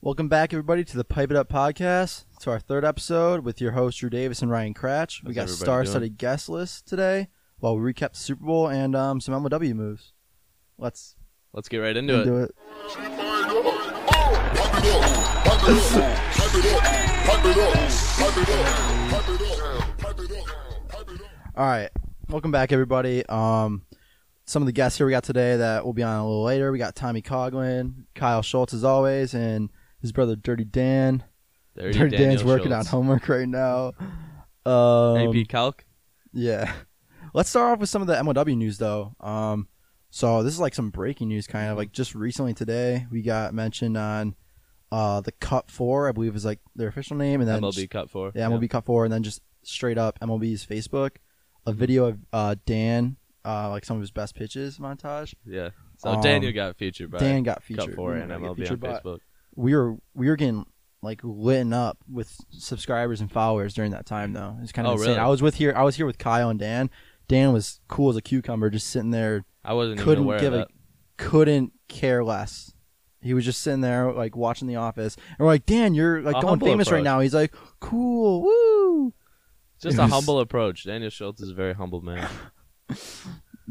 Welcome back, everybody, to the Pipe It Up podcast. To our third episode with your hosts, Drew Davis and Ryan Cratch. We How's got everybody star-studded guest list today while we recap the Super Bowl and um, some MLW moves. Let's Let's get right into it. do it. All right, welcome back, everybody. Um, some of the guests here we got today that will be on a little later. We got Tommy Coglin, Kyle Schultz as always, and his brother Dirty Dan. Dirty Dirty Dan's Daniel working on homework right now. Um, Pete Calc. Yeah. Let's start off with some of the MLW news though. Um so this is like some breaking news kind of like just recently today we got mentioned on uh the Cut 4, I believe is like their official name and then MLB just- Cut 4. yeah, MLB Cut 4 and then just straight up MLB's Facebook a Mm-hmm. video of uh Dan uh like some of his best pitches montage. Yeah. So Um, Daniel got featured by Dan got featured. 4 We and MLB on Facebook. We were we were getting like lit up with subscribers and followers during that time though. It's kind of Oh, insane. really? I was with here I was here with Kyle and Dan. Dan was cool as a cucumber just sitting there I wasn't couldn't even aware give of a couldn't care less. He was just sitting there like watching The Office, and we're like, "Dan, you're like A going famous right now." He's like, "Cool, woo." Just it a was- humble approach. Daniel Schultz is a very humble man.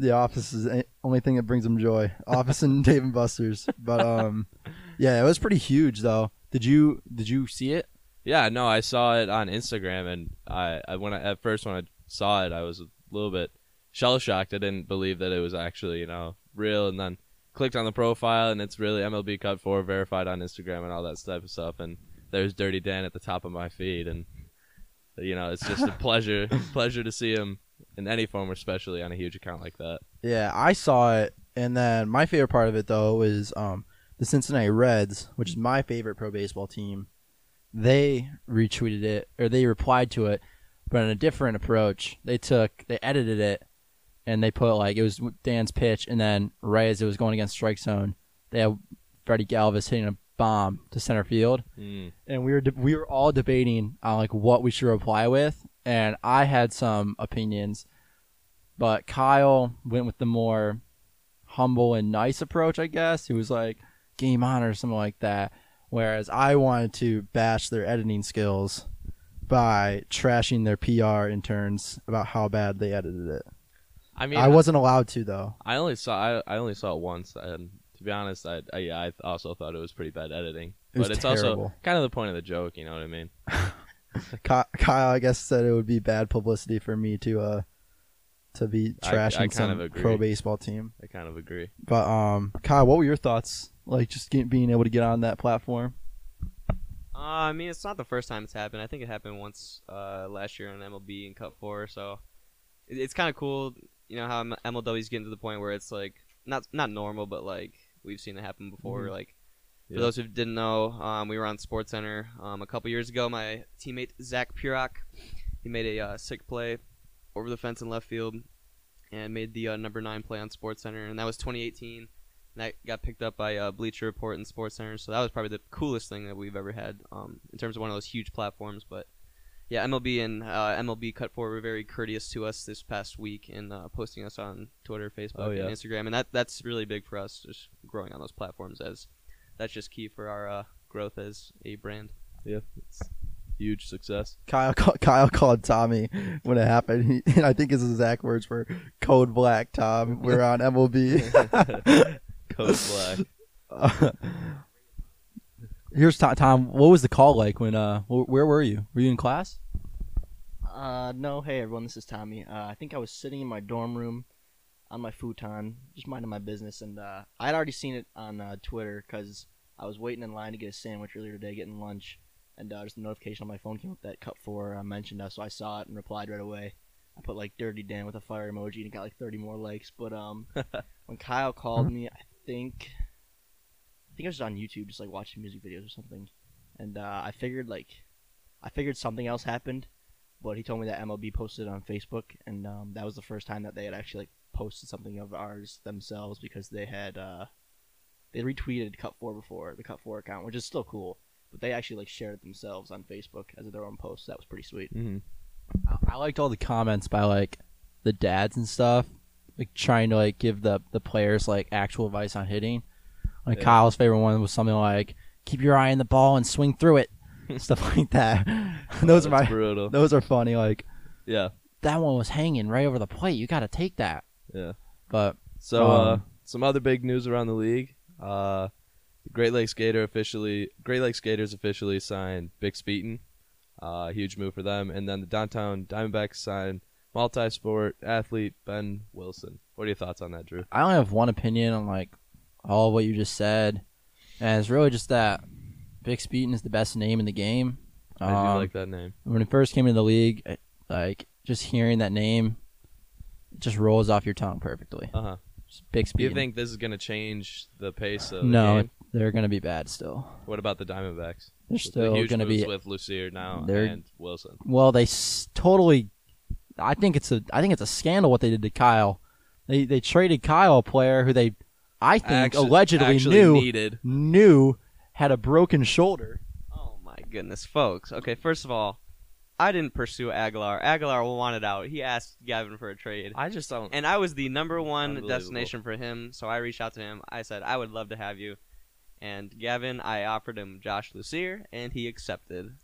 The Office is the only thing that brings him joy. Office and Dave and Buster's, but um, yeah, it was pretty huge though. Did you did you see it? Yeah, no, I saw it on Instagram, and I, I when I, at first when I saw it, I was a little bit shell shocked. I didn't believe that it was actually you know real, and then clicked on the profile, and it's really MLB Cut Four verified on Instagram and all that type of stuff. And there's Dirty Dan at the top of my feed, and you know it's just a pleasure pleasure to see him in any form, especially on a huge account like that. Yeah, I saw it, and then my favorite part of it though is um the Cincinnati Reds, which is my favorite pro baseball team. They retweeted it or they replied to it, but in a different approach. They took they edited it, and they put like it was Dan's pitch, and then right as it was going against strike zone, they had Freddie Galvis hitting a bomb to center field Mm. and we were de- we were all debating on like what we should reply with, and I had some opinions, but Kyle went with the more humble and nice approach, I guess. He was like game on or something like that, whereas I wanted to bash their editing skills by trashing their PR interns about how bad they edited it. I mean, I wasn't allowed to though. I only saw I, I only saw it once, and to be honest, I, I yeah, I also thought it was pretty bad editing. It was but it's terrible. also kind of the point of the joke, you know what I mean? Kyle, I guess, said it would be bad publicity for me to uh to be I- I trashing kind some of agree. pro baseball team. I kind of agree. But um, Kyle, what were your thoughts? Like just get, being able to get on that platform. Uh, I mean, it's not the first time it's happened. I think it happened once uh, last year on MLB in Cut Four. So it, it's kind of cool, you know, how M- MLW's getting to the point where it's like not not normal, but like we've seen it happen before. Mhm. Like for Yeah. those who didn't know, um, we were on Sports Center um, a couple years ago. My teammate Zach Purok, he made a uh, sick play over the fence in left field and made the uh, number nine play on Sports Center, and that was 2018. And that got picked up by uh, Bleacher Report and Sports Center, so that was probably the coolest thing that we've ever had um, in terms of one of those huge platforms. But yeah, MLB and uh, MLB Cut Four were very courteous to us this past week in uh, posting us on Twitter, Facebook, Oh, yeah. and Instagram, and that that's really big for us, just growing on those platforms as that's just key for our uh, growth as a brand. Yeah, it's huge success. Kyle Kyle called Tommy when it happened, he, and I think his exact words were "Code Black." Tom, we're on MLB. Code Black. Uh, here's Tom, Tom. What was the call like when? Uh, wh- where were you? Were you in class? Uh, no. Hey, everyone. This is Tommy. Uh, I think I was sitting in my dorm room on my futon, just minding my business, and uh, I'd already seen it on uh, Twitter because I was waiting in line to get a sandwich earlier today, getting lunch, and uh, just a notification on my phone came up that Cut Four uh, mentioned us, so I saw it and replied right away. I put like "Dirty Dan" with a fire emoji, and it got like 30 more likes. But um, when Kyle called me, I think I think I was on YouTube, just like watching music videos or something, and uh, I figured like, I figured something else happened, but he told me that MLB posted it on Facebook, and um, that was the first time that they had actually like posted something of ours themselves because they had uh, they retweeted Cut Four before the Cut Four account, which is still cool, but they actually like shared it themselves on Facebook as their own post. That was pretty sweet. Mm-hmm. I, I liked all the comments by like the dads and stuff, like trying to like give the the players like actual advice on hitting. Like Yeah. Kyle's favorite one was something like keep your eye on the ball and swing through it, stuff like that. those are my brutal. those are funny. Like Yeah, that one was hanging right over the plate. You got to take that. yeah. But So uh, Um, some other big news around the league. Uh, Great Lakes Gator officially, Great Lakes Gators officially signed Bix Beaton. Uh, huge move for them. And then the downtown Diamondbacks signed multi-sport athlete Ben Wilson. What are your thoughts on that, Drew? I only have one opinion on like all what you just said, and it's really just that Vic Speeton is the best name in the game. I do Um, like that name. when he first came into the league, like just hearing that name, it just rolls off your tongue perfectly. Uh huh. Just Big Speed. you think this is going to change the pace of the no, game? they're gonna be bad still. What about the Diamondbacks? They're With the still huge gonna moves be. with Lucier now they're- and Wilson. Well, they s- totally. I think it's a. I think it's a scandal what they did to Kyle. They they traded Kyle, a player who they, I think, Actu- allegedly actually knew needed. knew had a broken shoulder. Oh my goodness, folks. Okay, first of all, I didn't pursue Aguilar. Aguilar wanted out. He asked Gavin for a trade. I just don't. And I was the number one destination for him, so I reached out to him. I said, I would love to have you. And Gavin, I offered him Josh Lucier, and he accepted.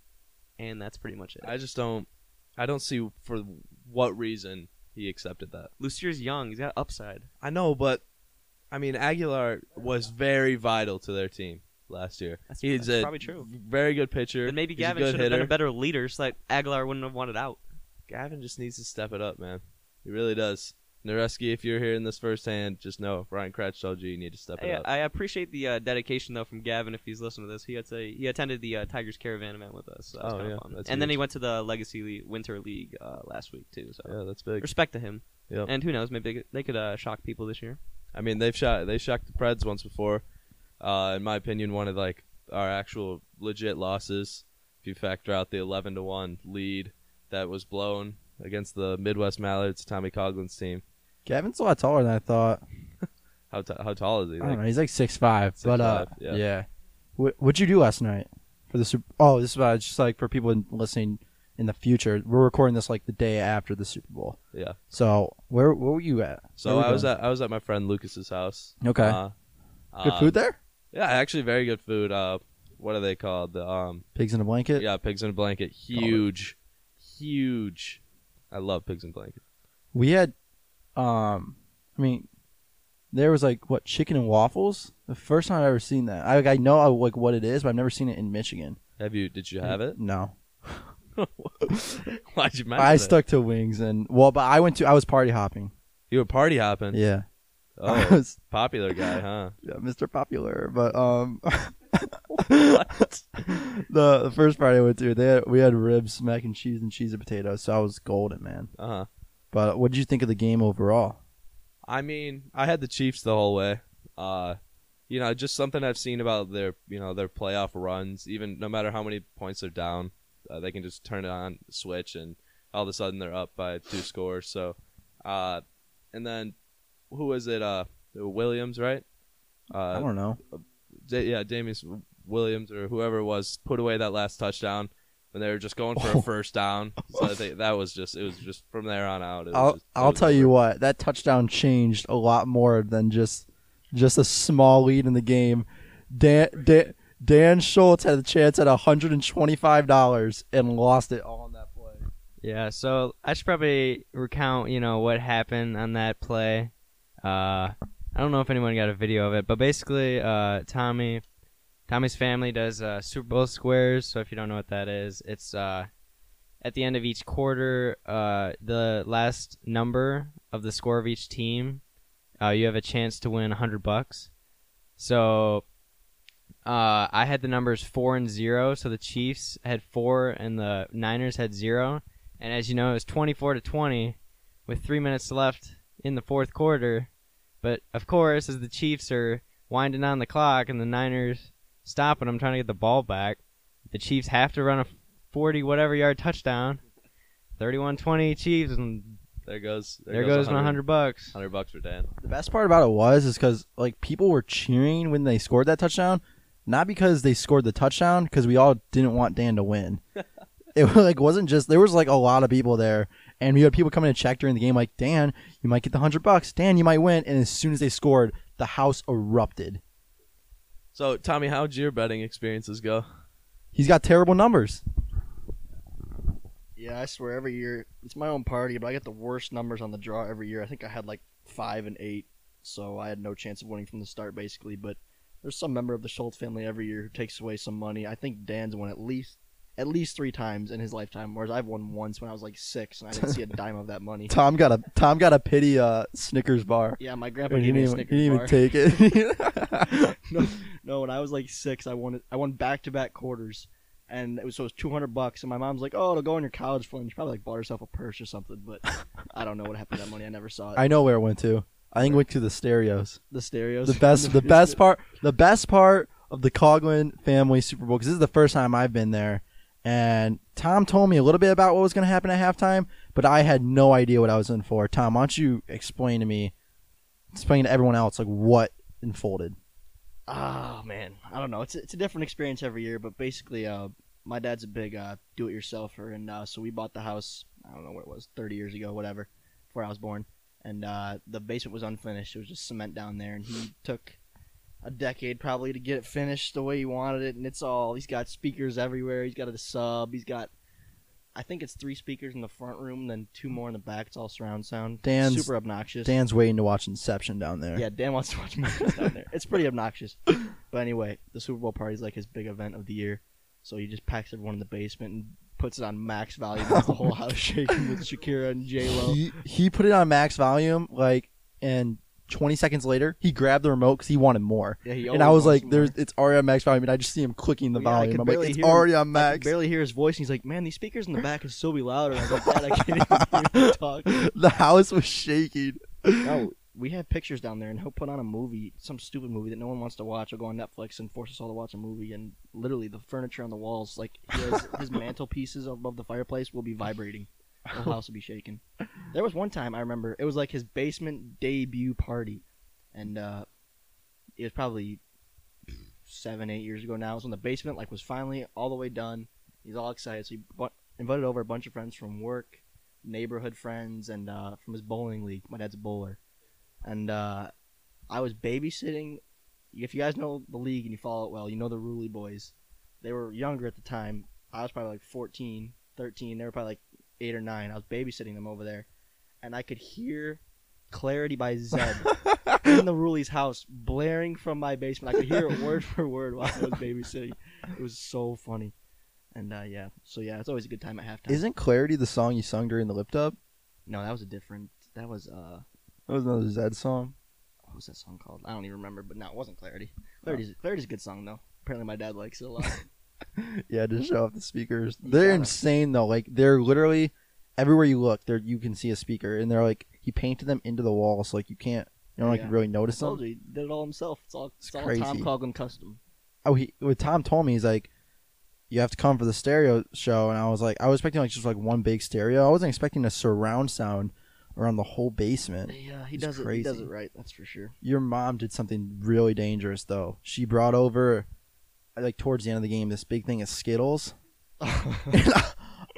And that's pretty much it. I just don't. I don't see for what reason he accepted that. Lucier's young. He's got upside. I know, but I mean, Aguilar was very vital to their team last year. That's, He's that's a probably true. very good pitcher. Then maybe He's Gavin should have been a better leader so that Aguilar wouldn't have wanted out. Gavin just needs to step it up, man. He really does. Nareski, if you're hearing this firsthand, just know Ryan Kratch told you you need to step it Hey, up. I appreciate the uh, dedication though from Gavin if he's listening to this. He had to, he attended the uh, Tigers Caravan event with us. So Oh, yeah, and then he went to the Legacy Le- Winter League uh, last week too. So yeah, that's big. respect to him. Yep. And who knows, maybe they could, they could uh, shock people this year. I mean, they've shot they shocked the Preds once before. Uh, in my opinion, one of like our actual legit losses. If you factor out the eleven to one lead that was blown against the Midwest Mallards, Tommy Coglin's team. Gavin's a lot taller than I thought. How t- how tall is he? I don't know. He's like six five, but uh, yeah. yeah. What what'd you do last night for the Super? Oh, this is uh, just like for people listening in the future. We're recording this like the day after the Super Bowl. yeah. So where where were you at? So I was at I was at my friend Lucas's house. Okay. Uh, Good uh, food there. Yeah, actually, very good food. Uh, what are they called? The um, Pigs in a blanket. yeah, pigs in a blanket. Huge, huge. I love pigs in a blanket. We had, um, I mean, there was like what chicken and waffles. The first time I've ever seen that. I I know like what it is, but I've never seen it in Michigan. Have you? Did you have it? No, Why'd you mention I it? stuck to wings and well, but I went to I was party hopping. You were party hopping. Yeah, Oh, was popular guy, huh? yeah, Mr. Popular. But um, the the first party I went to, they had, we had ribs, mac and cheese, and cheese and potatoes. So I was golden, man. Uh huh. But what did you think of the game overall? I mean, I had the Chiefs the whole way. Uh, you know, just something I've seen about their, you know, their playoff runs. Even no matter how many points they're down, uh, they can just turn it on, switch, and all of a sudden they're up by two scores. So, uh, and then who was it? Uh, Williams, right? I Uh, don't know. Da- yeah, Damien Williams or whoever it was put away that last touchdown when they were just going for Oh. a first down. So I think that was just it was just from there on out. It was I'll just- it I'll was tell you what that touchdown changed a lot more than just just a small lead in the game. Dan Dan, Dan Schultz had a chance at hundred and twenty five dollars and lost it all on that play. Yeah, so I should probably recount, you know, what happened on that play. Uh, I don't know if anyone got a video of it, but basically, uh, Tommy, Tommy's family does uh, Super Bowl squares. So if you don't know what that is, it's uh, at the end of each quarter, uh, the last number of the score of each team, uh, you have a chance to win a hundred bucks. So. Uh, I had the numbers four and zero, so the Chiefs had four and the Niners had zero. And as you know, it was 24 to 20 with three minutes left in the fourth quarter. But of course, as the Chiefs are winding on the clock, and the Niners stopping them, trying to get the ball back. The Chiefs have to run a 40 whatever yard touchdown. 31-20 Chiefs, and There goes. there, goes, my 100 bucks. Hundred bucks for Dan. The best part about it was is because like people were cheering when they scored that touchdown, not because they scored the touchdown, because we all didn't want Dan to win. it like wasn't just there was like a lot of people there, and we had people coming to check during the game like Dan, you might get the hundred bucks. Dan, you might win. And as soon as they scored, the house erupted. So Tommy, how'd your betting experiences go? He's got terrible numbers. Yeah, I swear every year it's my own party, but I get the worst numbers on the draw every year. I think I had like five and eight, so I had no chance of winning from the start basically. But there's some member of the Schultz family every year who takes away some money. I think Dan's won at least at least three times in his lifetime, whereas I've won once when I was like six and I didn't see a dime of that money. Tom got a Tom got a pity uh Snickers bar. Yeah, my grandpa He gave me a didn't, even, Snickers he didn't even take it. no, no, when I was like six, I won it. I won back to back quarters, and it was so it was two hundred bucks. And my mom's like, "Oh, it'll go on your college fund." She probably like bought herself a purse or something, but I don't know what happened to that money. I never saw it. I know where it went to. I think it went to the stereos. the stereos. the best the best part the best part of the Coughlin family Super Bowl because this is the first time I've been there, and Tom told me a little bit about what was going to happen at halftime, but I had no idea what I was in for. Tom, why don't you explain to me, explain to everyone else like what unfolded? Oh man, I don't know. It's a, it's a different experience every year, but basically, uh, my dad's a big uh, do-it-yourselfer, and uh, so we bought the house. I don't know what it was, thirty years ago, whatever, before I was born, and uh, the basement was unfinished. It was just cement down there, and he took a decade probably to get it finished the way he wanted it, and it's all. He's got speakers everywhere. He's got a sub. He's got. I think it's three speakers in the front room, then two more in the back. It's all surround sound. Dan's- super obnoxious. Dan's waiting to watch Inception down there. Yeah, Dan wants to watch movies down there. It's pretty obnoxious. But anyway, the Super Bowl party is like his big event of the year. So he just packs everyone in the basement and puts it on max volume. The whole house shaking with Shakira and J Lo. He he put it on max volume like, and 20 seconds later he grabbed the remote because he wanted more. Yeah, he And I was like, "There's more. it's already on max volume," and I just see him clicking the Yeah, I volume. I'm like, "It's already on I could max." barely hear his voice. And he's like, "Man, these speakers in the back can still be louder." And I was like, "Dad, I can't even talk." the house was shaking. No, we had pictures down there, and he'll put on a movie, some stupid movie that no one wants to watch. He'll go on Netflix and force us all to watch a movie, and literally the furniture on the walls, like has, his mantelpieces above the fireplace, will be vibrating. The house will be shaking. There was one time I remember it was like his basement debut party, and uh, it was probably seven, eight years ago now. It was when the basement like was finally all the way done. He's all excited, so he bu- invited over a bunch of friends from work, neighborhood friends, and uh, from his bowling league. My dad's a bowler, and uh, I was babysitting. If you guys know the league and you follow it well, you know the Ruley boys. They were younger at the time. I was probably like 14, 13. They were probably like eight or nine. I was babysitting them over there, and I could hear "Clarity" by Zedd in the Ruley's house blaring from my basement. I could hear it word for word while I was babysitting. It was so funny. And uh, yeah, so yeah, it's always a good time at halftime. Isn't "Clarity" the song you sung during the lip dub? no, that was a different. That was uh, That was another Zedd song. what was that song called? I don't even remember. But no, it wasn't Clarity. Clarity's Clarity's a good song though. Apparently, my dad likes it a lot. Yeah, to hmm. show off the speakers. They're gotta. insane though. Like they're literally everywhere you look, there you can see a speaker, and they're like he painted them into the wall, so like you can't, you don't oh, like Yeah. really I notice told them. you, he did it all himself. It's all it's, It's all crazy. Tom Coughlin custom. Oh, he what Tom told me he's like, you have to come for the stereo show, and I was like, I was expecting like just like one big stereo. I wasn't expecting a surround sound around the whole basement. Yeah, he It's does it. He does it right. That's for sure. Your mom did something really dangerous though. She brought over, like towards the end of the game, this big thing of Skittles. And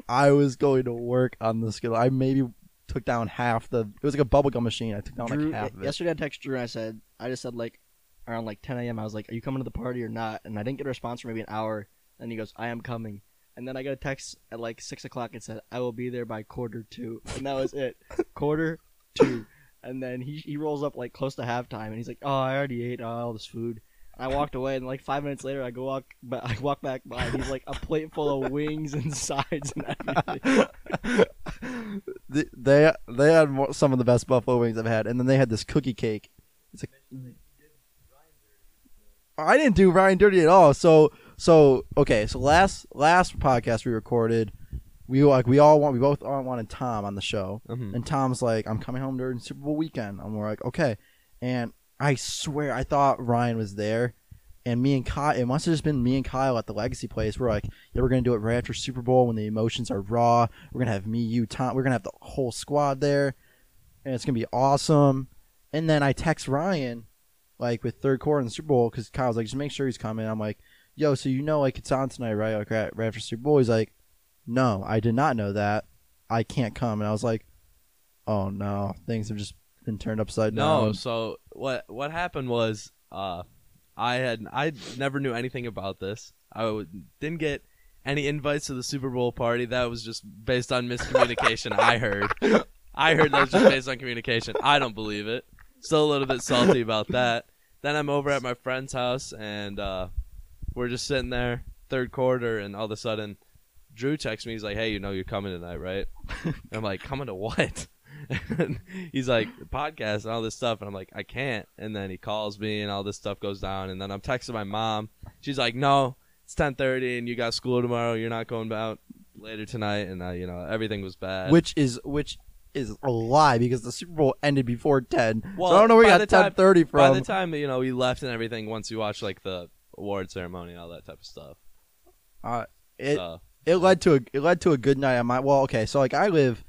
I was going to work on the Skittle. I maybe took down half the. It was like a bubblegum machine. I took down Drew, like half of it. yesterday I texted Drew and I said, I just said like around like 10 a.m. I was like, "Are you coming to the party or not?" And I didn't get a response for maybe an hour. And he goes, "I am coming." And then I got a text at like six o'clock and said, "I will be there by quarter two. And that was it, quarter two. And then he he rolls up like close to halftime and he's like, "Oh, I already ate all this food." And I walked away and like five minutes later I go walk, but I walk back by and he's like a plate full of wings and sides and everything. They they, they had some of the best buffalo wings I've had, and then they had this cookie cake. It's like I didn't do Ryan dirty at all. So so okay. So last last podcast we recorded, we like we all want we both all wanted Tom on the show, Mhm. and Tom's like, I'm coming home during Super Bowl weekend, and we're like, okay, and I swear I thought Ryan was there, and me and Kyle. It must have just been me and Kyle at the Legacy place. We're like, yeah, we're gonna do it right after Super Bowl when the emotions are raw. We're gonna have me, you, Tom. We're gonna have the whole squad there, and it's gonna be awesome. And then I text Ryan, like with third quarter in the Super Bowl, because Kyle's like, just make sure he's coming. I'm like, yo, so you know like it's on tonight, right? Like right, right after Super Bowl. He's like, no, I did not know that. I can't come. And I was like, oh no, things have just been turned upside down. No, so what what happened was uh I had I never knew anything about this. I w- didn't get any invites to the Super Bowl party. That was just based on miscommunication. I heard. I heard that was just based on communication. I don't believe it. Still a little bit salty about that. Then I'm over at my friend's house and uh, we're just sitting there, third quarter, and all of a sudden, Drew texts me. He's like, "Hey, you know you're coming tonight, right?" I'm like, "Coming to what?" He's like, "Podcast and all this stuff," and I'm like, "I can't." And then he calls me, and all this stuff goes down. And then I'm texting my mom. She's like, "No, it's 10:30, and you got school tomorrow. You're not going out later tonight." And uh, you know everything was bad. which is which is a lie because the Super Bowl ended before ten. Well, so I don't know where you got the time- ten thirty by the time you know we left and everything, once you watch like the award ceremony and all that type of stuff. uh, it so, it led to a it led to a good night on my well okay so like I live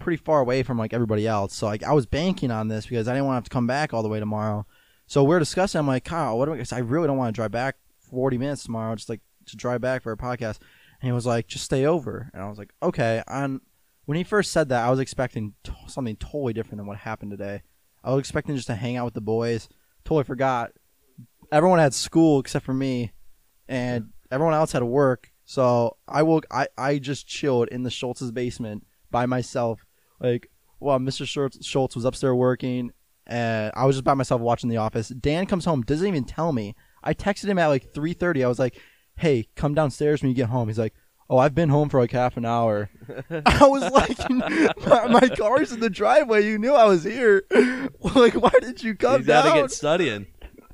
pretty far away from like everybody else. So like I was banking on this because I didn't want to have to come back all the way tomorrow. So we're discussing I'm like Kyle what do I, 'cause I really don't want to drive back 40 minutes tomorrow just like to drive back for a podcast. And he was like just stay over. And I was like okay. On when he first said that I was expecting t- something totally different than what happened today. I was expecting just to hang out with the boys. Totally forgot. Everyone had school except for me and everyone else had to work. So I woke. I I just chilled in the Schultz's basement by myself. Like while Mr. Schultz, was upstairs working, and I was just by myself watching The Office. Dan comes home, doesn't even tell me. I texted him at like three thirty. I was like, "Hey, come downstairs when you get home." He's like. Oh, I've been home for like half an hour. I was like, my, my car's in the driveway. You knew I was here. Like, why did you come got down? to get studying.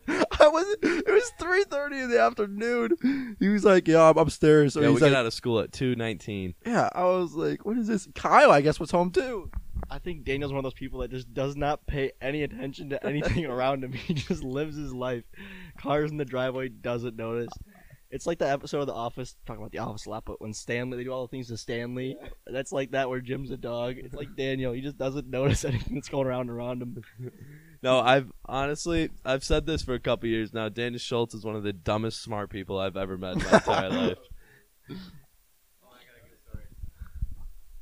I was. It was three thirty in the afternoon. He was like, "Yeah, I'm upstairs." So yeah, we he's get like, out of school at two nineteen. "Yeah." I was like, "What is this?" Kyle, I guess, was home too. I think Daniel's one of those people that just does not pay any attention to anything around him. He just lives his life. Cars in the driveway, doesn't notice. It's like the episode of The Office, talking about The Office a lot, but when Stanley, they do all the things to Stanley. That's like that where Jim's a dog. It's like Daniel. He just doesn't notice anything that's going around around him. No, I've honestly I've said this for a couple years now. Daniel Schultz is one of the dumbest smart people I've ever met in my entire life.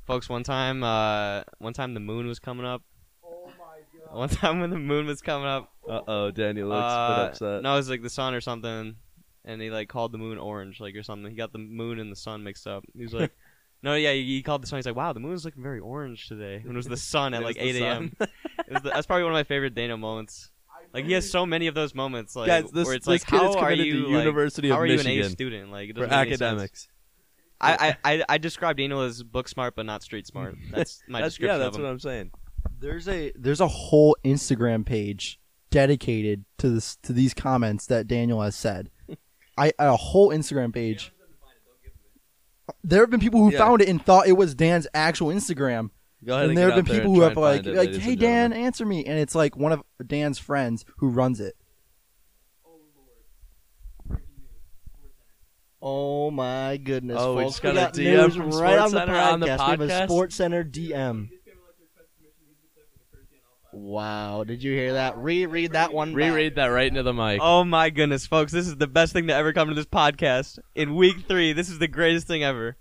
Folks, one time, uh, one time the moon was coming up. Oh my god. One time when the moon was coming up, Uh oh, Daniel looks a uh, upset. no, it was like the sun or something, and he like called the moon orange, like or something. He got the moon and the sun mixed up. He was like, no, yeah, he, he called the sun. He's like, wow, the moon's looking very orange today. When it was the sun at like 8 a.m. sun. It was the, that's probably one of my favorite Daniel moments. Like he has so many of those moments, like Guys, this- where it's this like, kid is how are committed to you like, University how of are you an A student? Like for doesn't make any sense. academics. I, I, I, I describe Daniel as book smart but not street smart. That's my That's, description yeah, that's of him. what I'm saying. There's a there's a whole Instagram page dedicated to this to these comments that Daniel has said. I a whole Instagram page. There have been people who Yeah. found it and thought it was Dan's actual Instagram. Go ahead and and there get have been there people and who try have and like find it, like, ladies "Hey and Dan, gentlemen. answer me," and it's like one of Dan's friends who runs it. Oh my goodness! Oh, we folks. just got a got DM news from right on the, SportsCenter on the podcast. We have a podcast? Sports Center DM. Wow! Did you hear that? Reread that one. back. Reread that right into the mic. Oh my goodness, folks! This is the best thing to ever come to this podcast. In week three, this is the greatest thing ever.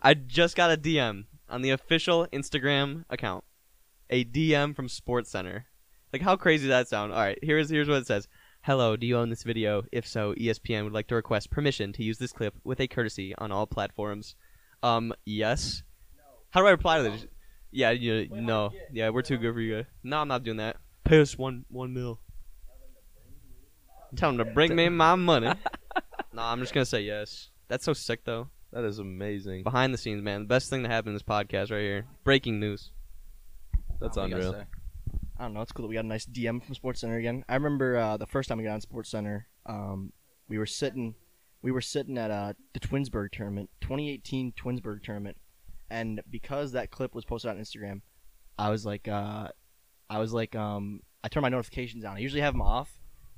I just got a DM on the official Instagram account, a DM from Sports Center. Like, how crazy does that sound? All right, here's here's what it says. Hello, do you own this video? If so, ESPN would like to request permission to use this clip with a courtesy on all platforms. Um, yes. How do I reply to this? Yeah, you no. Yeah, we're too good for you guys. No, I'm not doing that. Pay us one one mil. Tell him to bring me my money. no, I'm just gonna say yes. That's so sick though. That is amazing. Behind the scenes, man. The best thing to happen in this podcast right here. Breaking news. That's What do you guys unreal. say? I don't know. It's cool that we got a nice DM from Sports Center again. I remember uh, the first time we got on Sports Center, um, we were sitting, we were sitting at uh, the Twinsburg tournament, 2018 Twinsburg tournament, and because that clip was posted on Instagram, I was like, uh, I was like, um, I turn my notifications on. I usually have them off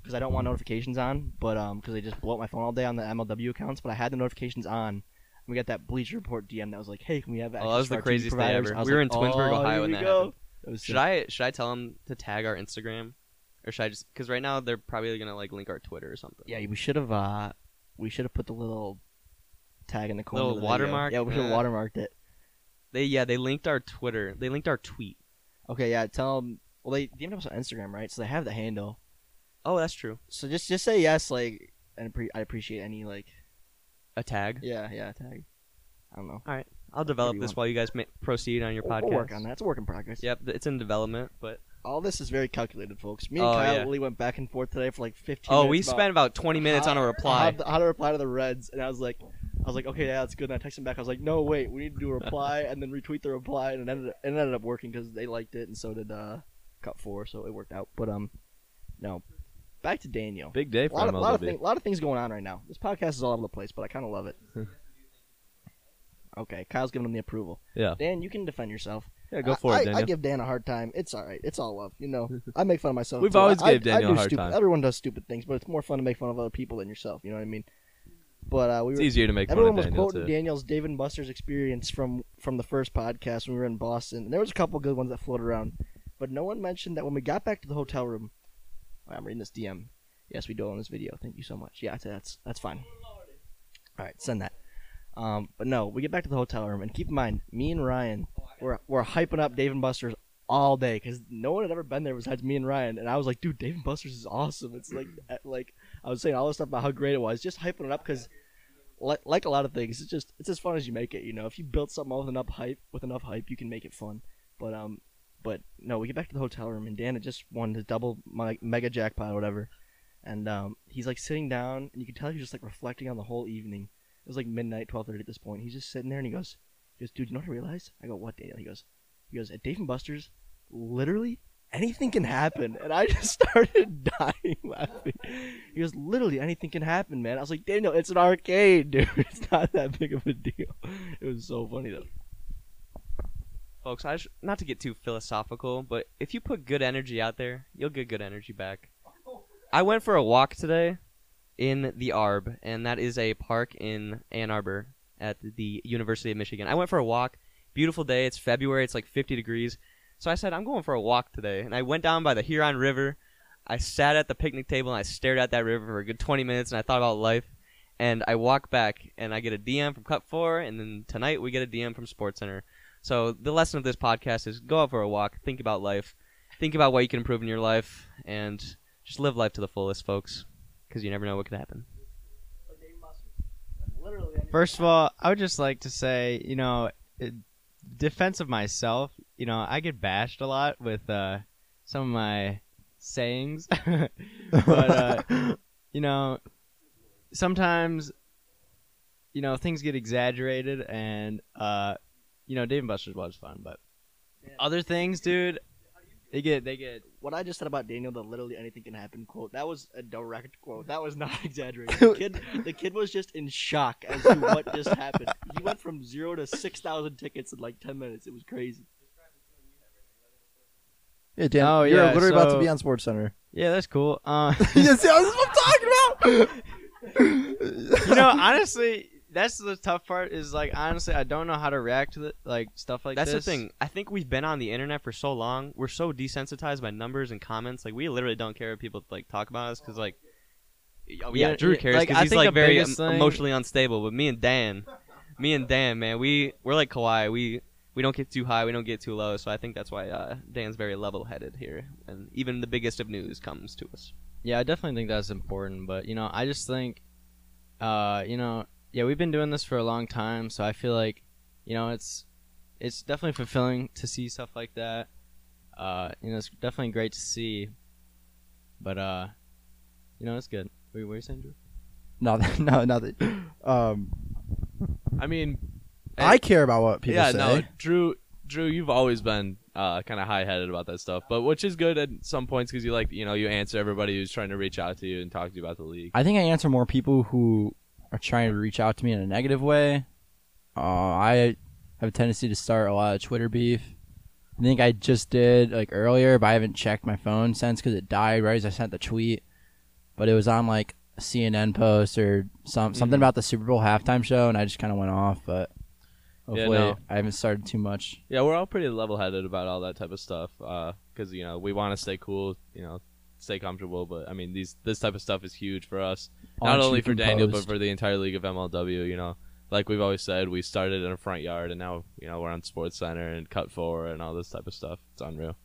because I don't want notifications on, but um, because they just blow up my phone all day on the MLW accounts. But I had the notifications on. We got that Bleacher Report DM that was like, "Hey, can we have Oh, that was the craziest providers?" ever. We were like, in Twinsburg, "Oh, Ohio when that go." happened. Should. I should I tell them to tag our Instagram, or should I just because right now they're probably gonna like link our Twitter or something. Yeah, we should have. Uh, we should have put the little tag in the corner. Little the video. watermark? Yeah, we should have Uh, watermarked it. They yeah they linked our Twitter. They linked our tweet. Okay, yeah. Tell them. Well, they DM'd us on Instagram, right? So they have the handle. Oh, that's true. So just just say yes, like, and appre- I appreciate any like, A tag. yeah, yeah, tag. I don't know. All right, I'll develop this while you guys ma- proceed on your podcast. we'll work on that. It's a work in progress. Yep, it's in development, but All this is very calculated, folks. Me and Oh, Kyle yeah. really went back and forth today for like 15 oh, minutes. we about spent about 20 minutes on a reply. How, how to reply to the Reds, and I was like, I was like, okay, yeah, that's good. And I texted him back. I was like, no, wait, we need to do a reply and then retweet the reply, and it ended, it ended up working because they liked it, and so did uh, Cut Four, so it worked out. But um, no, back to Daniel. Big day A for lot, of, lot, of thing, lot of things going on right now. This podcast is all over the place, but I kind of love it. okay, Kyle's giving him the approval. Yeah. Dan, you can defend yourself. Yeah, go for I, it, Daniel. I give Dan a hard time. It's all right. It's all love. You know, I make fun of myself. We've too. always I, gave I- I Daniel a hard stupid- time. Everyone does stupid things, but it's more fun to make fun of other people than yourself. You know what I mean? But uh, we It's were, easier to make everyone was Daniel quoting too. Daniel's Dave and Buster's experience from from the first podcast when we were in Boston. And there was a couple good ones that floated around, but no one mentioned that when we got back to the hotel room. I'm reading this DM. Yes, we do on this video. Thank you so much. Yeah, that's that's fine. All right, send that. Um, but no, we get back to the hotel room, and keep in mind, me and Ryan, we're we're hyping up Dave and Buster's all day because no one had ever been there besides me and Ryan, and I was like, dude, Dave and Buster's is awesome. It's like like I was saying all this stuff about how great it was, just hyping it up because. Like, like a lot of things, it's just it's as fun as you make it. You know, if you build something with enough hype, with enough hype, you can make it fun. But um, but no, we get back to the hotel room, and Dan had just won his double mega jackpot or whatever, and um, he's like sitting down, and you can tell he's just like reflecting on the whole evening. It was like midnight, twelve thirty at this point. He's just sitting there, and he goes, he goes, dude, you know what I realized? I go, what, Daniel? He goes, he goes, at Dave and Buster's, literally anything can happen, and I just started dying laughing. He goes, literally anything can happen, man. I was like, Daniel, it's an arcade, dude. It's not that big of a deal. It was so funny though. folks, I sh- not to get too philosophical, but if you put good energy out there, you'll get good energy back. I went for a walk today in the Arb, and that is a park in Ann Arbor at the University of Michigan. I went for a walk. Beautiful day. It's February. It's like 50 degrees. So I said, I'm going for a walk today. And I went down by the Huron River. I sat at the picnic table and I stared at that river for a good 20 minutes and I thought about life. And I walk back and I get a DM from Cut 4, and then tonight we get a DM from Sports Center. So the lesson of this podcast is go out for a walk, think about life, think about what you can improve in your life, and just live life to the fullest, folks, because you never know what could happen. First of all, I would just like to say, you know, defense of myself, you know, I get bashed a lot with uh, some of my sayings, but uh, you know, sometimes, you know, things get exaggerated, and uh, you know, Dave and Buster's was fun, but other things, dude, they get they get What I just said about Daniel, the literally anything can happen quote, that was a direct quote. That was not exaggerated. The kid, the kid was just in shock as to what just happened. He went from zero to six thousand tickets in like ten minutes. It was crazy. Yeah, Dan, Oh, you're yeah, literally about to so- be on Sports Center. yeah, that's cool. Uh, yeah, see, this is what I'm talking about. you know, honestly, that's the tough part. Is like honestly, I don't know how to react to the, like stuff like that. That's this. the thing. I think we've been on the internet for so long. We're so desensitized by numbers and comments. Like we literally don't care if people like talk about us because like, oh, yeah, Yeah, Drew yeah, cares like, because I he's think like the very biggest thing- emotionally unstable. But me and Dan, me and Dan, man, we we're like Kawhi. We we don't get too high, we don't get too low. So I think that's why uh, Dan's very level-headed here, and even the biggest of news comes to us. Yeah, I definitely think that's important. But you know, I just think, uh, you know, yeah, we've been doing this for a long time, so I feel like, you know, it's it's definitely fulfilling to see stuff like that. Uh, you know, it's definitely great to see. But uh, you know, it's good. Wait, what are you saying, Drew? no, that- no, no. that- Um, I mean, I care about what people say. yeah, say. no, Drew, Drew, you've always been uh, kind of high-headed about that stuff, but which is good at some points because you like, you know, you answer everybody who's trying to reach out to you and talk to you about the league. I think I answer more people who are trying to reach out to me in a negative way. Uh, I have a tendency to start a lot of Twitter beef. I think I just did like earlier, but I haven't checked my phone since because it died right as I sent the tweet. But it was on like a CNN post or some something Mhm. about the Super Bowl halftime show, and I just kind of went off. But Yeah, no. I haven't started too much. Yeah, we're all pretty level-headed about all that type of stuff. Because you know we want to stay cool, you know, stay comfortable. But I mean, these this type of stuff is huge for us, not Aren't only you for Daniel but for the entire league of MLW. You know, like we've always said, we started in a front yard, and now you know we're on Sports Center and Cut Four and all this type of stuff. It's unreal.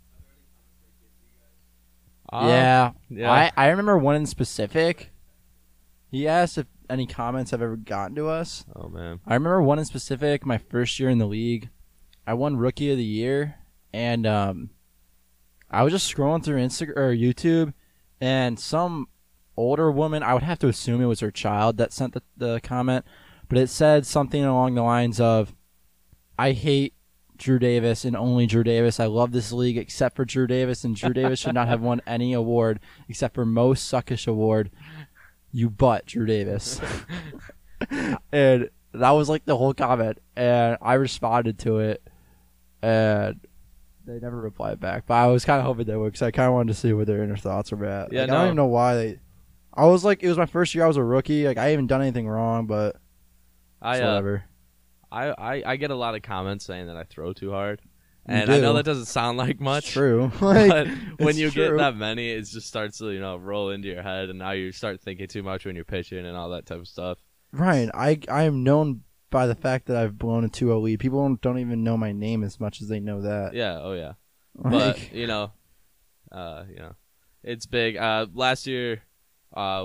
Uh, yeah, yeah. I I remember one in specific. He asked if any comments have ever gotten to us. oh man. I remember one in specific. My first year in the league, I won Rookie of the Year, and um, I was just scrolling through Instagram or YouTube, and some older woman. I would have to assume it was her child that sent the, the comment, but it said something along the lines of, "I hate." Drew Davis and only Drew Davis. I love this league except for Drew Davis, and Drew Davis should not have won any award except for most suckish award. You butt, Drew Davis. and that was like the whole comment, and I responded to it, and they never replied back. But I was kind of hoping they would, because I kind of wanted to see what their inner thoughts were at. Yeah, Like, I don't even know why they. I was like, it was my first year. I was a rookie. Like I haven't done anything wrong, but I uh, whatever. I, I I get a lot of comments saying that I throw too hard, and I know that doesn't sound like much. It's true. but when you get that many, it just starts to you know roll into your head, and now you start thinking too much when you're pitching and all that type of stuff. Ryan, I I am known by the fact that I've blown a 2-0 lead. People don't, don't even know my name as much as they know that. Yeah, oh yeah, Like, but you know, uh, you know, it's big. Uh, last year, uh,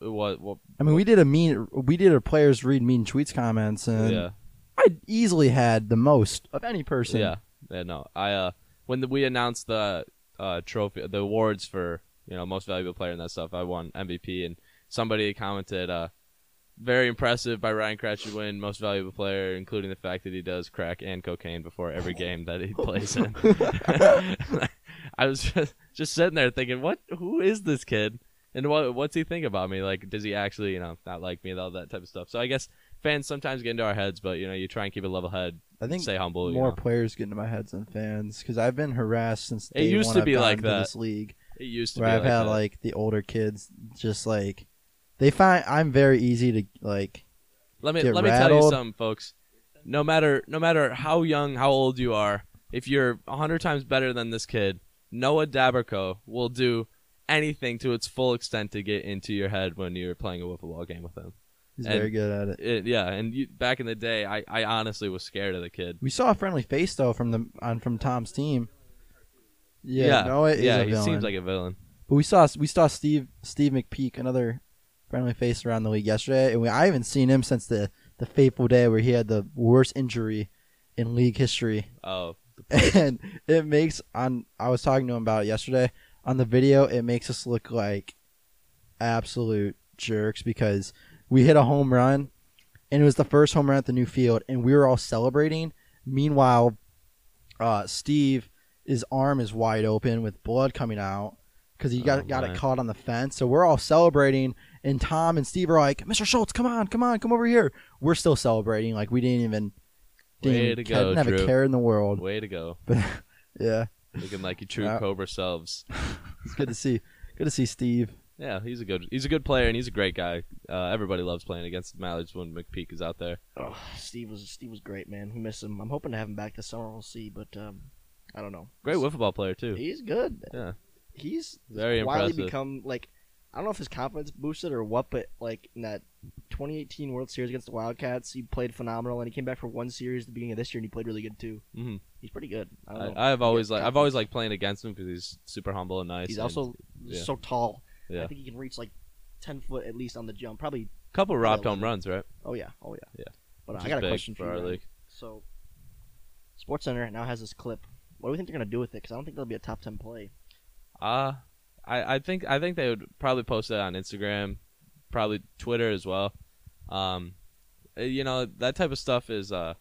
what what I mean, we did a mean, we did a players read mean tweets comments, and yeah. I easily had the most of any person. Yeah, yeah, no. I uh, when the, we announced the uh trophy, the awards for you know most valuable player and that stuff, I won MVP, and somebody commented, uh, very impressive by Ryan to win most valuable player, including the fact that he does crack and cocaine before every game that he plays in. I was just, just sitting there thinking, what? Who is this kid? And what what's he think about me? Like, does he actually, you know, not like me, and all that type of stuff? So I guess fans sometimes get into our heads, but you know, you try and keep a level head, I think stay humble. you more know. players get into my heads than fans because I've been harassed since It used one to I've be like that. This league It used to where be I've like had that. like the older kids just like they find I'm very easy to like. let me let me tell you rattled. something, folks. No matter no matter how young, how old you are, if you're a hundred times better than this kid, Noah Daberco will do anything to its full extent to get into your head when you're playing a wiffle ball game with him. He's And- very good at it. It, yeah, and you, back in the day, I, I honestly was scared of the kid. We saw a friendly face though from the on from Tom's team. Yeah, Noah is yeah, a he villain. seems like a villain. But we saw we saw Steve Steve McPeak, another friendly face around the league yesterday, and we, I haven't seen him since the the fateful day where he had the worst injury in league history, Oh, and it makes on I was talking to him about it yesterday on the video. It makes us look like absolute jerks because we hit a home run, and it was the first home run at the new field, and we were all celebrating. Meanwhile, uh, Steve, his arm is wide open with blood coming out because he got Oh, got it caught on the fence. So we're all celebrating, and Tom and Steve are like, "Mr. Schultz, come on, come on, come over here." We're still celebrating, like we didn't even didn't, Way to care- go, didn't have a care in the world. way to go! But yeah, Looking like you true Yeah. Cobra selves. it's good to see. Good to see Steve. Yeah, he's a good he's a good player and he's a great guy. Uh, everybody loves playing against Mallards when McPeak is out there. Oh, Steve was Steve was great, man. We miss him. I'm hoping to have him back this summer. We'll see, but um, I don't know. Great wiffle ball player too. He's good. Yeah, He's Very impressive. become like I don't know if his confidence boosted or what, but like in that 2018 World Series against the Wildcats, he played phenomenal, and he came back for one series at the beginning of this year, and he played really good too. hmm He's pretty good. I. I, I've always like I've always liked playing against him because he's super humble and nice. He's and- also yeah. so tall. Yeah. I think he can reach like 10 foot at least on the jump. Probably. couple robbed home runs, right? Oh yeah. Oh yeah. Yeah. But uh, I got a question for our you. League. So, Sports Center now has this clip. What do we think they're gonna do with it? Because I don't think that'll be a top 10 play. Uh I, I think I think they would probably post that on Instagram, probably Twitter as well. Um, uh, you know that type of stuff is uh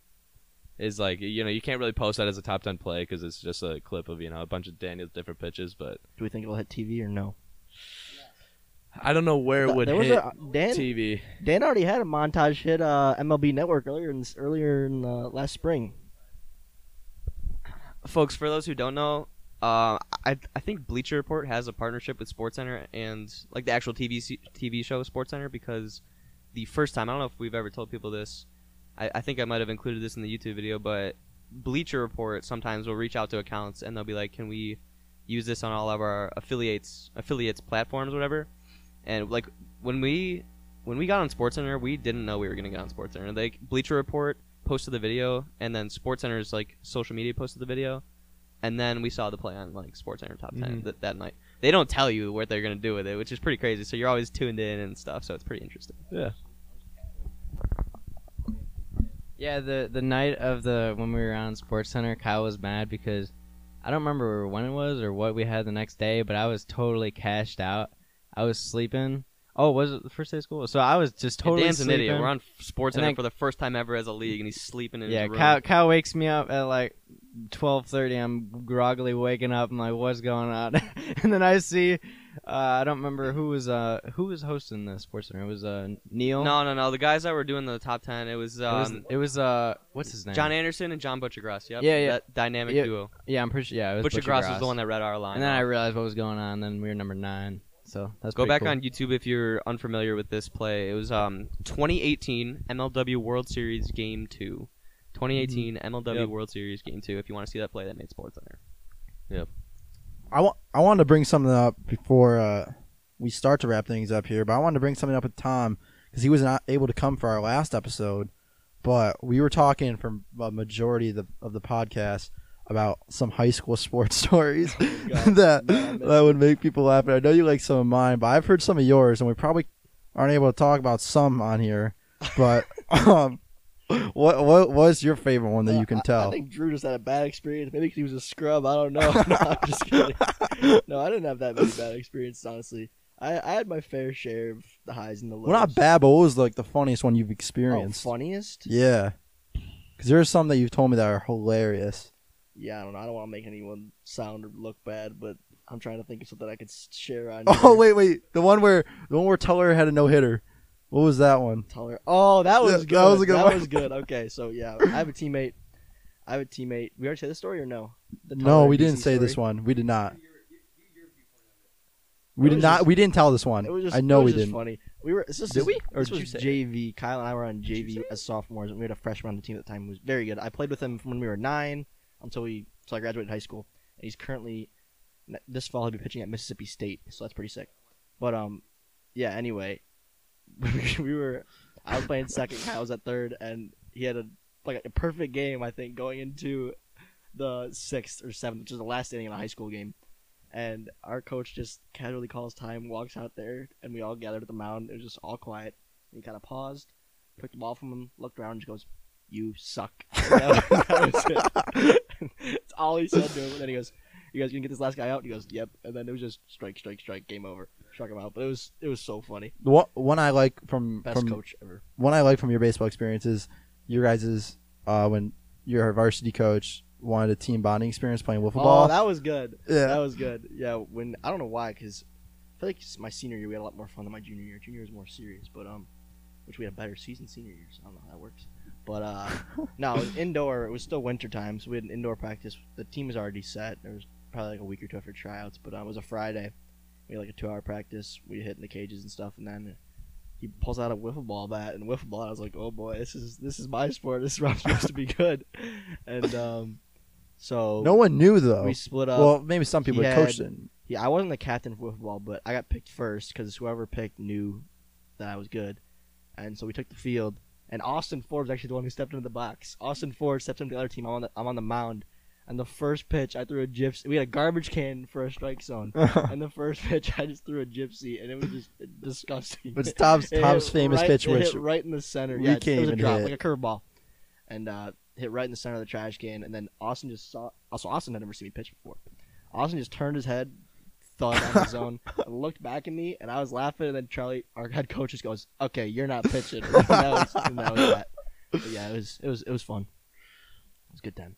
is like you know you can't really post that as a top ten play because it's just a clip of you know a bunch of Daniel's different pitches, but Do we think it'll hit TV or no? I don't know where it Th- would there was hit a Dan. TV. Dan already had a montage hit uh, MLB Network earlier in earlier in uh, last spring. folks, for those who don't know, uh, I I think Bleacher Report has a partnership with SportsCenter and like the actual TV TV show SportsCenter because the first time I don't know if we've ever told people this. I, I think I might have included this in the YouTube video, but Bleacher Report sometimes will reach out to accounts and they'll be like, "Can we use this on all of our affiliates affiliates platforms, whatever?" And like when we when we got on SportsCenter, we didn't know we were gonna get on SportsCenter. Like Bleacher Report posted the video, and then SportsCenter's like social media posted the video, and then we saw the play on like SportsCenter Top 10 Mhm. that, that night. They don't tell you what they're gonna do with it, which is pretty crazy. So you're always tuned in and stuff. So it's pretty interesting. Yeah. Yeah, the the night of the when we were on Sports Center, Kyle was mad because I don't remember when it was or what we had the next day, but I was totally cashed out. I was sleeping. Oh, was it the first day of school? So I was just totally Dan's an sleeping. idiot. We're on SportsCenter And then- for the first time ever as a league, and he's sleeping in yeah, his room. Kyle, Kyle wakes me up at like twelve thirty. I'm groggily waking up. I'm like, what's going on? and then I see, uh, I don't remember who was uh who was hosting the Sports Center. It was uh Neil. No, no, no. The guys that were doing the top ten, it was it was, um, it was uh what's his name? John Anderson and John Buccigross. Yep. Yeah, yeah. That dynamic Yeah, duo. Yeah, I'm pretty sure. Yeah, it was Buccigross was the one that read our line. And then I realized what was going on. Then we were number nine. So that's Go back cool. on YouTube if you're unfamiliar with this play. It was um 2018 MLW World Series Game Two. 2018 MLW Yep. World Series Game Two. If you want to see that play, that made Sports Center. I want I wanted to bring something up before uh, we start to wrap things up here, but I wanted to bring something up with Tom because he was not able to come for our last episode, but we were talking for a majority of the of the podcast about some high school sports stories that that would make people laugh. And I know you like some of mine, but I've heard some of yours, and we probably aren't able to talk about some on here. But um, what what was your favorite one that you can Uh, I- tell? I, think Drew just had a bad experience. Maybe he was a scrub. I don't know. no, I'm just kidding. No, I didn't have that many bad experiences, honestly. I, I had my fair share of the highs and the lows. well, not bad, but what was like the funniest one you've Oh, experienced? funniest? Yeah. Because there's some that you've told me that are hilarious. Yeah, I don't know. I don't want to make anyone sound or look bad, but I'm trying to think of something I could share on. Oh here. wait, wait, the one where the one where Teller had a no hitter. What was that one? Teller. Oh, that was Yeah, good. that was a good That one. was good. Okay, so yeah, I have a teammate. I have a teammate. We already said this story or no? No, we DC didn't say this one. We did not. We did not. just- we didn't tell this one. It was just, I know it was we just didn't. funny. We were. This, Did we? Or This did was? JV. Kyle and I were on JV as sophomores, and we had a freshman on the team at the time who was very good. I played with him from when we were nine until he until I graduated high school, and he's currently this fall he'll be pitching at Mississippi State, so that's pretty sick. But um, yeah. Anyway, we were. I was playing second. I was at third, and he had a like a perfect game. I think going into the sixth or seventh, which is the last inning of a high school game. And our coach just casually calls time, walks out there, and we all gathered at the mound. It was just all quiet. And he kind of paused, took the ball from him, looked around, and just goes, "You suck." that, that was it. That's all he said to him. And then he goes, "You guys gonna get this last guy out?" And he goes, "Yep." And then it was just strike, strike, strike, game over. Struck him out. But it was it was so funny. The one, one I like from Best from coach ever. one I like from your baseball experiences, your guys's uh, when your varsity coach wanted a team bonding experience playing wiffle ball. Oh, ball. that was good. yeah, That was good. Yeah, when I don't know why, because I feel like my senior year we had a lot more fun than my junior year. Junior year was more serious, but um, which we had a better season senior year. So I don't know how that works. But uh, no, it was indoor. It was still winter time, so we had an indoor practice. The team was already set. There was probably like a week or two after tryouts, but uh, it was a Friday. We had like a two-hour practice. We hit in the cages and stuff, and then he pulls out a wiffle ball bat and wiffle ball. I was like, oh boy, this is this is my sport. This is where I'm supposed to be good. And um, so no one knew though. we split up. well, maybe some people he had coached it. Yeah, I wasn't the captain for ball, but I got picked first because whoever picked knew that I was good, and so we took the field. And Austin Ford was actually the one who stepped into the box. Austin Ford stepped into the other team. I'm on the, I'm on the mound, and the first pitch I threw a gypsy. We had a garbage can for a strike zone, and the first pitch I just threw a gypsy, and it was just disgusting. It's Tom's It Tom's famous right, pitch, it which hit right in the center. we yeah, can't it was a drop, hit. like a curveball, and uh, hit right in the center of the trash can. And then Austin just saw. Also, Austin had never seen me pitch before. Austin just turned his head, thought on his own, and looked back at me, and I was laughing. And then Charlie, our head coach, just goes, "Okay, you're not pitching." and that was, and that was that. But yeah, it was it was it was fun. It was a good time.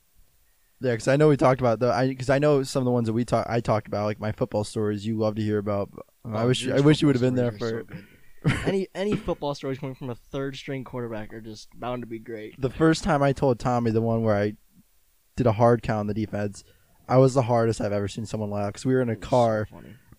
Yeah, because I know we talked about the. I because I know some of the ones that we talk. I talked about like my football stories. You love to hear about. but I Oh, wish. I wish you would have been there for. so any any football stories coming from a third string quarterback are just bound to be great. the first time I told Tommy the one where I did a hard count on the defense. I was the hardest I've ever seen someone laugh because we were in a It was so car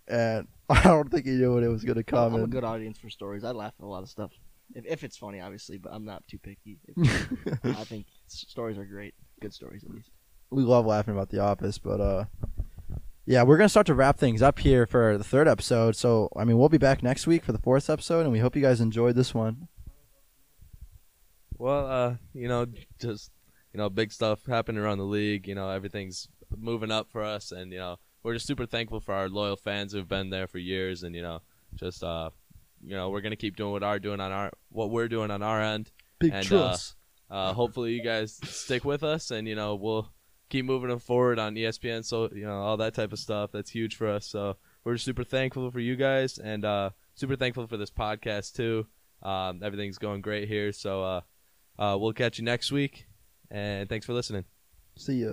and I don't think he knew when it was gonna come. I'm a good audience for stories. I laugh at a lot of stuff. If, if it's funny, obviously, but I'm not too picky. If- I think stories are great. Good stories, at least. we love laughing about the office but uh yeah we're gonna start to wrap things up here for the third episode so i mean we'll be back next week for the fourth episode and we hope you guys enjoyed this one Well, uh, you know, just you know, big stuff happening around the league. You know, everything's moving up for us, and you know, we're just super thankful for our loyal fans who've been there for years, and you know, just uh, you know, we're gonna keep doing what our doing on our what we're doing on our end. big And, trust Uh, hopefully, you guys stick with us, and you know, we'll keep moving them forward on ESPN. So you know, all that type of stuff. That's huge for us. So we're super thankful for you guys, and uh, super thankful for this podcast too. Um, everything's going great here. So uh, uh, we'll catch you next week, and thanks for listening. see ya